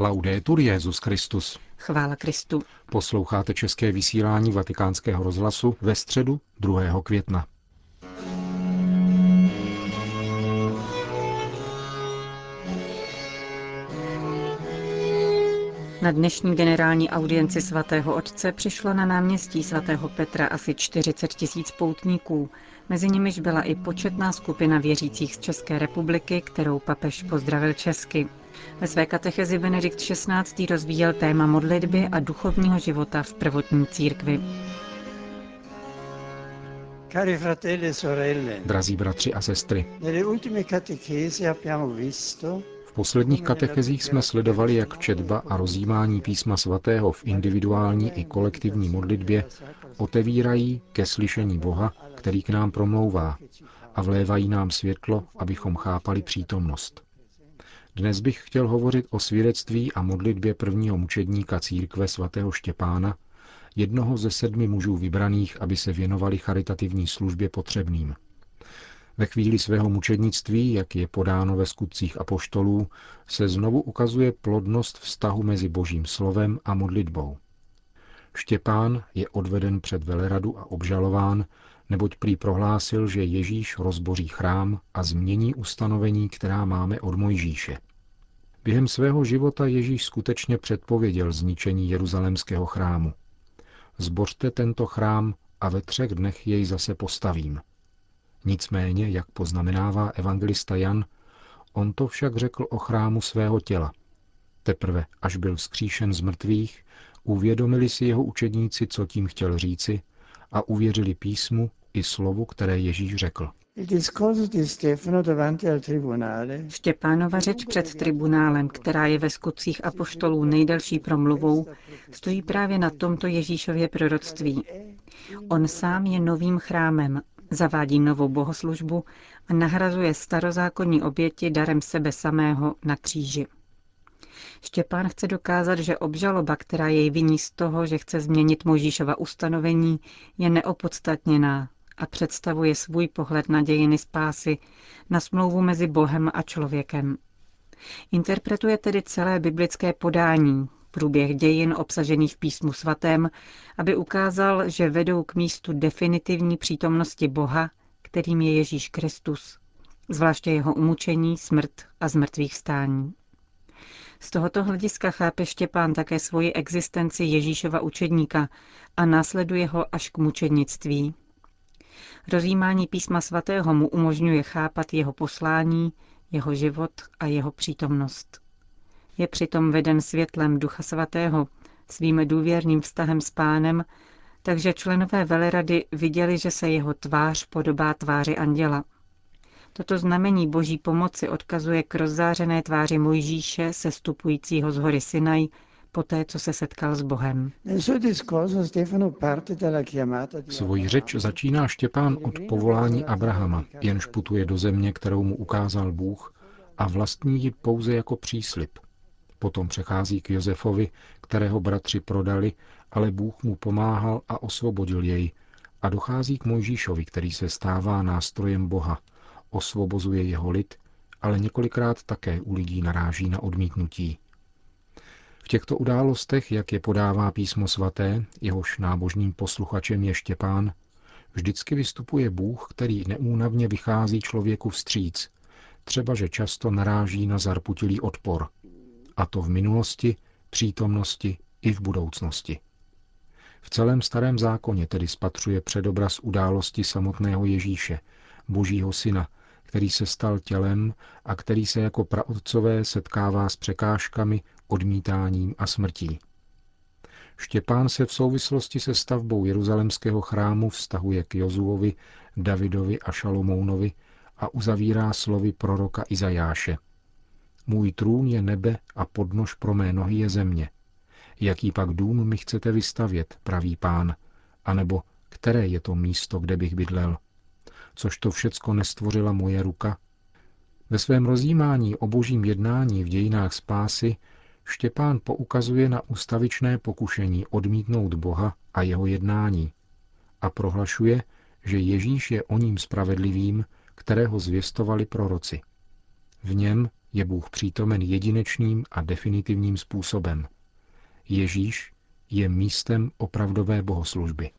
Laudetur Jezus Christus. Chvála Kristu. Posloucháte české vysílání Vatikánského rozhlasu ve středu 2. května. Na dnešní generální audienci svatého otce přišlo na náměstí svatého Petra asi 40 tisíc poutníků, mezi nimiž byla i početná skupina věřících z České republiky, kterou papež pozdravil česky. Ve své katechezi Benedikt XVI. rozvíjel téma modlitby a duchovního života v prvotní církvi. Cari fratelli e sorelle, Drazí bratři a sestry, v posledních katechezích jsme sledovali, jak četba a rozjímání písma svatého v individuální i kolektivní modlitbě otevírají ke slyšení Boha, který k nám promlouvá a vlévají nám světlo, abychom chápali přítomnost. Dnes bych chtěl hovořit o svědectví a modlitbě prvního mučedníka církve svatého Štěpána, jednoho ze sedmi mužů vybraných, aby se věnovali charitativní službě potřebným. Ve chvíli svého mučednictví, jak je podáno ve skutcích apoštolů, se znovu ukazuje plodnost vztahu mezi božím slovem a modlitbou. Štěpán je odveden před veleradu a obžalován, neboť prý prohlásil, že Ježíš rozboří chrám a změní ustanovení, která máme od Mojžíše. Během svého života Ježíš skutečně předpověděl zničení jeruzalémského chrámu. Zbořte tento chrám a ve třech dnech jej zase postavím. Nicméně, jak poznamenává evangelista Jan, on to však řekl o chrámu svého těla. Teprve, až byl vzkříšen z mrtvých, uvědomili si jeho učedníci, co tím chtěl říci, a uvěřili písmu i slovu, které Ježíš řekl. Štěpánova řeč před tribunálem, která je ve skutcích apoštolů nejdelší promluvou, stojí právě na tomto Ježíšově proroctví. On sám je novým chrámem, zavádí novou bohoslužbu a nahrazuje starozákonní oběti darem sebe samého na kříži. Štěpán chce dokázat, že obžaloba, která jej viní z toho, že chce změnit Možíšova ustanovení, je neopodstatněná a představuje svůj pohled na dějiny spásy, na smlouvu mezi Bohem a člověkem. Interpretuje tedy celé biblické podání, průběh dějin obsažených v písmu svatém, aby ukázal, že vedou k místu definitivní přítomnosti Boha, kterým je Ježíš Kristus, zvláště jeho umučení, smrt a zmrtvých stání. Z tohoto hlediska chápe Štěpán také svoji existenci Ježíšova učedníka a následuje ho až k mučednictví. Rozjímání písma svatého mu umožňuje chápat jeho poslání, jeho život a jeho přítomnost. Je přitom veden světlem Ducha Svatého, svým důvěrným vztahem s pánem, takže členové velerady viděli, že se jeho tvář podobá tváři anděla. Toto znamení boží pomoci odkazuje k rozzářené tváři Mojžíše, sestupujícího z hory Sinaj, poté, co se setkal s Bohem. Svoji řeč začíná Štěpán od povolání Abrahama, jenž putuje do země, kterou mu ukázal Bůh a vlastní ji pouze jako příslip. Potom přechází k Josefovi, kterého bratři prodali, ale Bůh mu pomáhal a osvobodil jej. A dochází k Mojžíšovi, který se stává nástrojem Boha, osvobozuje jeho lid, ale několikrát také u lidí naráží na odmítnutí. Těchto událostech, jak je podává písmo svaté, jehož nábožným posluchačem je Štěpán, vždycky vystupuje Bůh, který neúnavně vychází člověku vstříc, třeba že často naráží na zarputilý odpor – a to v minulosti, přítomnosti i v budoucnosti. V celém starém zákoně tedy spatřuje předobraz události samotného Ježíše, božího syna, který se stal tělem a který se jako praotcové setkává s překážkami, odmítáním a smrtí. Štěpán se v souvislosti se stavbou Jeruzalemského chrámu vztahuje k Jozuovi, Davidovi a Šalomounovi a uzavírá slovy proroka Izajáše – můj trůn je nebe a podnož pro mé nohy je země. Jaký pak dům mi chcete vystavět, pravý pán, anebo které je to místo, kde bych bydlel? Což to všecko nestvořila moje ruka? Ve svém rozjímání o božím jednání v dějinách spásy Štěpán poukazuje na ustavičné pokušení odmítnout Boha a jeho jednání a prohlašuje, že Ježíš je o ním spravedlivým, kterého zvěstovali proroci. V něm je Bůh přítomen jedinečným a definitivním způsobem. Ježíš je místem opravdové bohoslužby.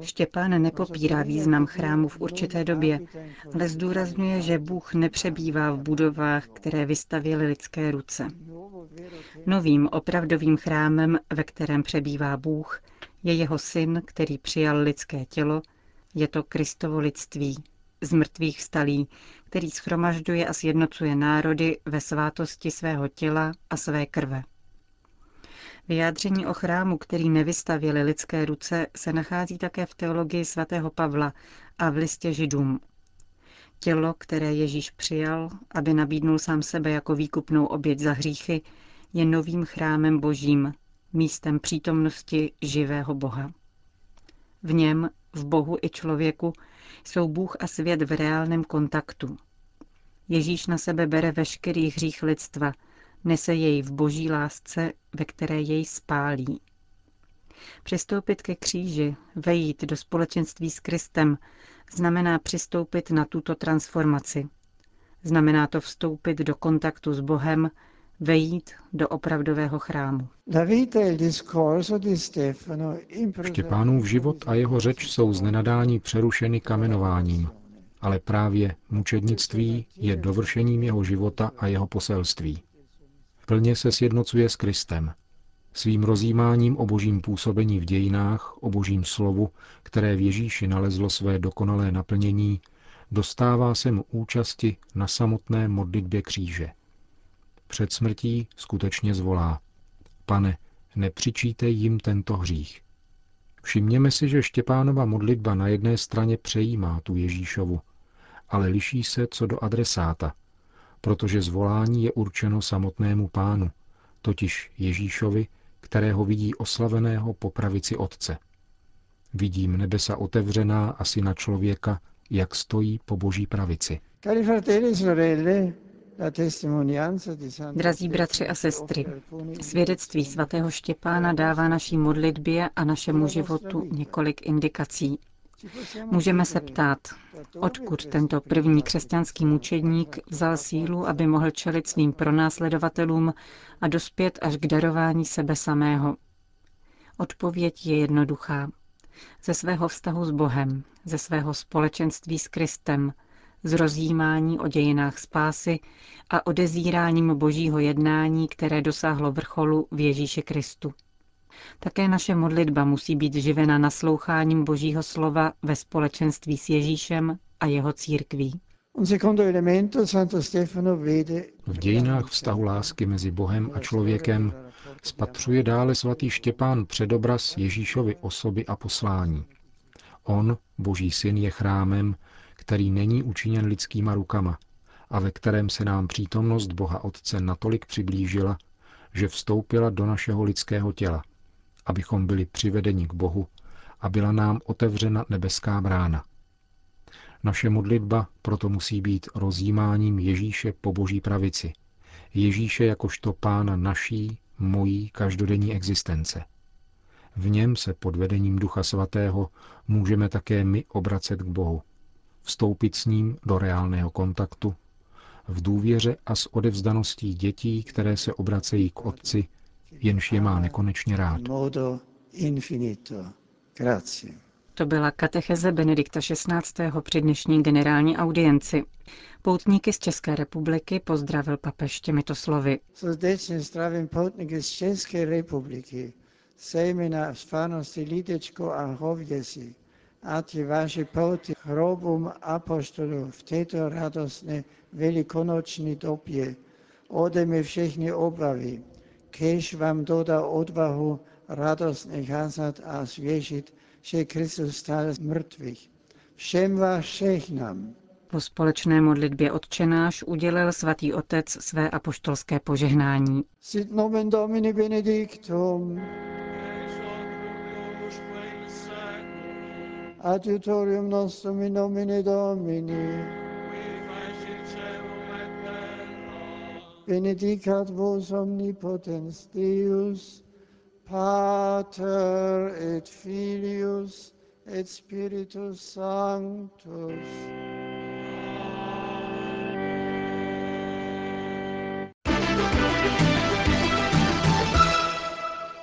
Štěpán nepopírá význam chrámu v určité době, ale zdůrazňuje, že Bůh nepřebývá v budovách, které vystavěly lidské ruce. Novým opravdovým chrámem, ve kterém přebývá Bůh, je jeho syn, který přijal lidské tělo, je to Kristovo lidství, z mrtvých vstalý, který schromažďuje a sjednocuje národy ve svátosti svého těla a své krve. Vyjádření o chrámu, který nevystavěly lidské ruce, se nachází také v teologii svatého Pavla a v listě židům. Tělo, které Ježíš přijal, aby nabídnul sám sebe jako výkupnou oběť za hříchy, je novým chrámem božím, místem přítomnosti živého Boha. V něm, v Bohu i člověku, jsou Bůh a svět v reálném kontaktu. Ježíš na sebe bere veškerý hřích lidstva, nese jej v boží lásce, ve které jej spálí. Přistoupit ke kříži, vejít do společenství s Kristem, znamená přistoupit na tuto transformaci. Znamená to vstoupit do kontaktu s Bohem, vejít do opravdového chrámu. Štěpánův život a jeho řeč jsou z nenadání přerušeny kamenováním, ale právě mučednictví je dovršením jeho života a jeho poselství. Plně se sjednocuje s Kristem. Svým rozjímáním o božím působení v dějinách, o božím slovu, které v Ježíši nalezlo své dokonalé naplnění, dostává se mu účasti na samotné modlitbě kříže. Před smrtí skutečně zvolá. Pane, nepřičíte jim tento hřích. Všimněme si, že Štěpánova modlitba na jedné straně přejímá tu Ježíšovu, ale liší se co do adresáta, protože zvolání je určeno samotnému pánu, totiž Ježíšovi, kterého vidí oslaveného po pravici Otce. Vidím nebesa otevřená asi na člověka, jak stojí po boží pravici. Drazí bratři a sestry, svědectví svatého Štěpána dává naší modlitbě a našemu životu několik indikací. Můžeme se ptát, odkud tento první křesťanský mučedník vzal sílu, aby mohl čelit svým pronásledovatelům a dospět až k darování sebe samého. Odpověď je jednoduchá. Ze svého vztahu s Bohem, ze svého společenství s Kristem, z rozjímání o dějinách spásy a odezíráním božího jednání, které dosáhlo vrcholu v Ježíši Kristu. Také naše modlitba musí být živena nasloucháním Božího slova ve společenství s Ježíšem a jeho církví. V dějinách vztahu lásky mezi Bohem a člověkem spatřuje dále svatý Štěpán předobraz Ježíšovy osoby a poslání. On, Boží syn, je chrámem, který není učiněn lidskýma rukama a ve kterém se nám přítomnost Boha Otce natolik přiblížila, že vstoupila do našeho lidského těla, abychom byli přivedeni k Bohu a byla nám otevřena nebeská brána. Naše modlitba proto musí být rozjímáním Ježíše po boží pravici, Ježíše jakožto pána naší, mojí každodenní existence. V něm se pod vedením Ducha Svatého můžeme také my obracet k Bohu, vstoupit s ním do reálného kontaktu, v důvěře a s odevzdaností dětí, které se obracejí k Otci, jenž je má nekonečně rád. To byla katecheze Benedikta XVI. při dnešní generální audienci. Poutníky z České republiky pozdravil papež těmito slovy. Srdečně zdravím poutníky z České republiky, sejména z farnosti Lidečko a Hověsi a ti vaši pouty hrobům apostolů v této radostné velikonoční době. Ode mi všechny obavy, kež vám dodá odvahu radostně kázat a zvěšit, že Kristus stál z mrtvých. Všem vás všechnám. Po společné modlitbě odčenáš udělil svatý otec své apoštolské požehnání. Sit nomen Domini benedictum. Adiutorium nostrum in nomine Domini. Benedicat vos omnipotens Deus, Pater et Filius et Spiritus Sanctus.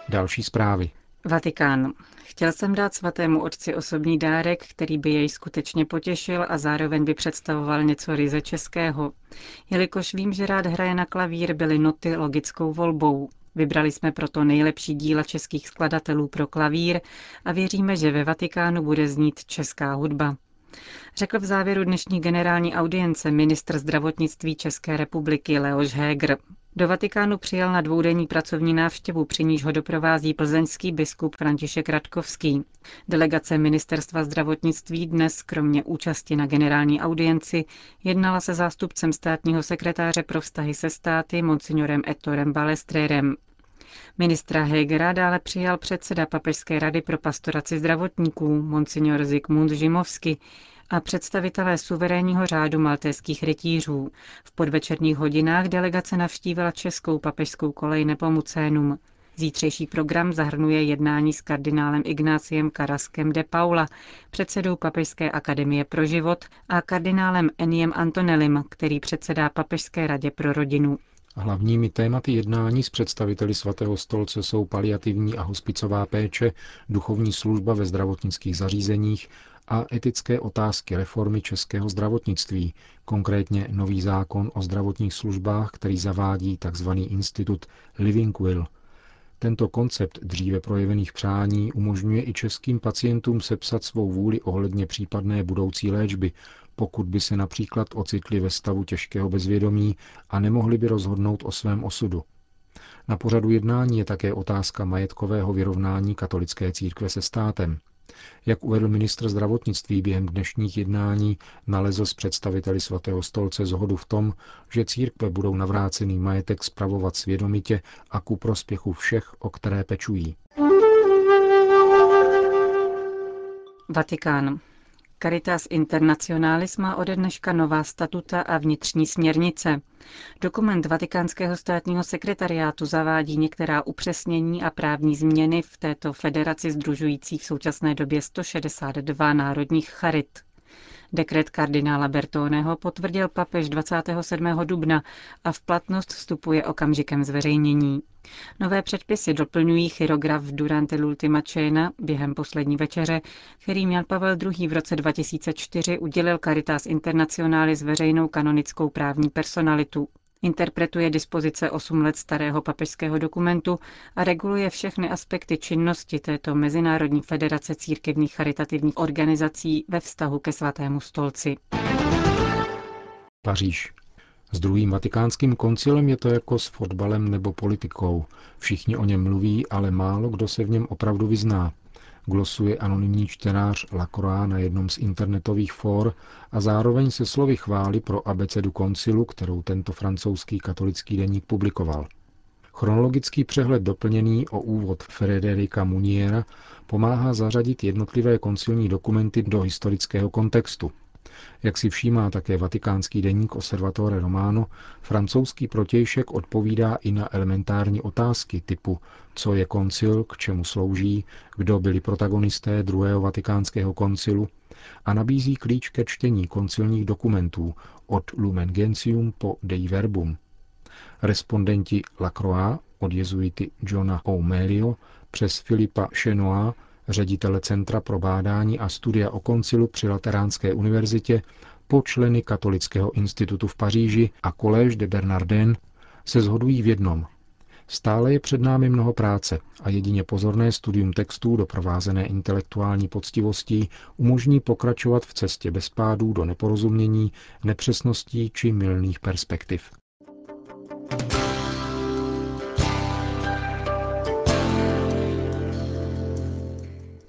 Další zprávy. Vatikán. Chtěl jsem dát svatému otci osobní dárek, který by jej skutečně potěšil a zároveň by představoval něco ryze českého. Jelikož vím, že rád hraje na klavír, byly noty logickou volbou. Vybrali jsme proto nejlepší díla českých skladatelů pro klavír a věříme, že ve Vatikánu bude znít česká hudba. Řekl v závěru dnešní generální audience ministr zdravotnictví České republiky Leoš Heger. Do Vatikánu přijel na dvoudenní pracovní návštěvu, při níž ho doprovází plzeňský biskup František Radkovský. Delegace ministerstva zdravotnictví dnes, kromě účasti na generální audienci, jednala se zástupcem státního sekretáře pro vztahy se státy, monsignorem Ettorem Balestrérem. Ministra Hegera dále přijal předseda Papežské rady pro pastoraci zdravotníků, monsignor Zikmund Žimovsky, a představitelé suverénního řádu maltéských rytířů. V podvečerních hodinách delegace navštívila českou papežskou kolej Nepomucénum. Zítřejší program zahrnuje jednání s kardinálem Ignáciem Karaskem de Paula, předsedou Papežské akademie pro život a kardinálem Eniem Antonelim, který předsedá Papežské radě pro rodinu. Hlavními tématy jednání s představiteli svatého stolce jsou paliativní a hospicová péče, duchovní služba ve zdravotnických zařízeních a etické otázky reformy českého zdravotnictví, konkrétně nový zákon o zdravotních službách, který zavádí tzv. institut Living Will. Tento koncept dříve projevených přání umožňuje i českým pacientům sepsat svou vůli ohledně případné budoucí léčby, pokud by se například ocitli ve stavu těžkého bezvědomí a nemohli by rozhodnout o svém osudu. Na pořadu jednání je také otázka majetkového vyrovnání katolické církve se státem. Jak uvedl ministr zdravotnictví během dnešních jednání, nalezl s představiteli svatého stolce zhodu v tom, že církve budou navrácený majetek spravovat svědomitě a ku prospěchu všech, o které pečují. Vatikán. Caritas Internationalis má ode dneška nová statuta a vnitřní směrnice. Dokument Vatikánského státního sekretariátu zavádí některá upřesnění a právní změny v této federaci združující v současné době 162 národních charit. Dekret kardinála Bertoneho potvrdil papež 27. dubna a v platnost vstupuje okamžikem zveřejnění. Nové předpisy doplňují chirograf Durante l'ultima cena během poslední večeře, který Jan Pavel II. v roce 2004 udělil Caritas Internationalis veřejnou kanonickou právní personalitu. Interpretuje dispozice 8 let starého papežského dokumentu a reguluje všechny aspekty činnosti této Mezinárodní federace církevních charitativních organizací ve vztahu ke svatému stolci. Paříž. S druhým vatikánským koncilem je to jako s fotbalem nebo politikou. Všichni o něm mluví, ale málo kdo se v něm opravdu vyzná. Glosuje anonymní čtenář Lacroix na jednom z internetových fór a zároveň se slovy chvály pro abecedu koncilu, kterou tento francouzský katolický deník publikoval. Chronologický přehled doplněný o úvod Frederika Muniera pomáhá zařadit jednotlivé koncilní dokumenty do historického kontextu. Jak si všímá také vatikánský deník Observatore Romano, francouzský protějšek odpovídá i na elementární otázky typu co je koncil, k čemu slouží, kdo byli protagonisté druhého vatikánského koncilu a nabízí klíč ke čtení koncilních dokumentů od Lumen Gentium po Dei Verbum. Respondenti Lacroix od jezuity Johna O'Melio přes Filipa Chenoa ředitele Centra pro bádání a studia o koncilu při Lateránské univerzitě, po členy Katolického institutu v Paříži a Collège de Bernardin se shodují v jednom. Stále je před námi mnoho práce a jedině pozorné studium textů doprovázené intelektuální poctivostí umožní pokračovat v cestě bez pádů do neporozumění, nepřesností či milných perspektiv.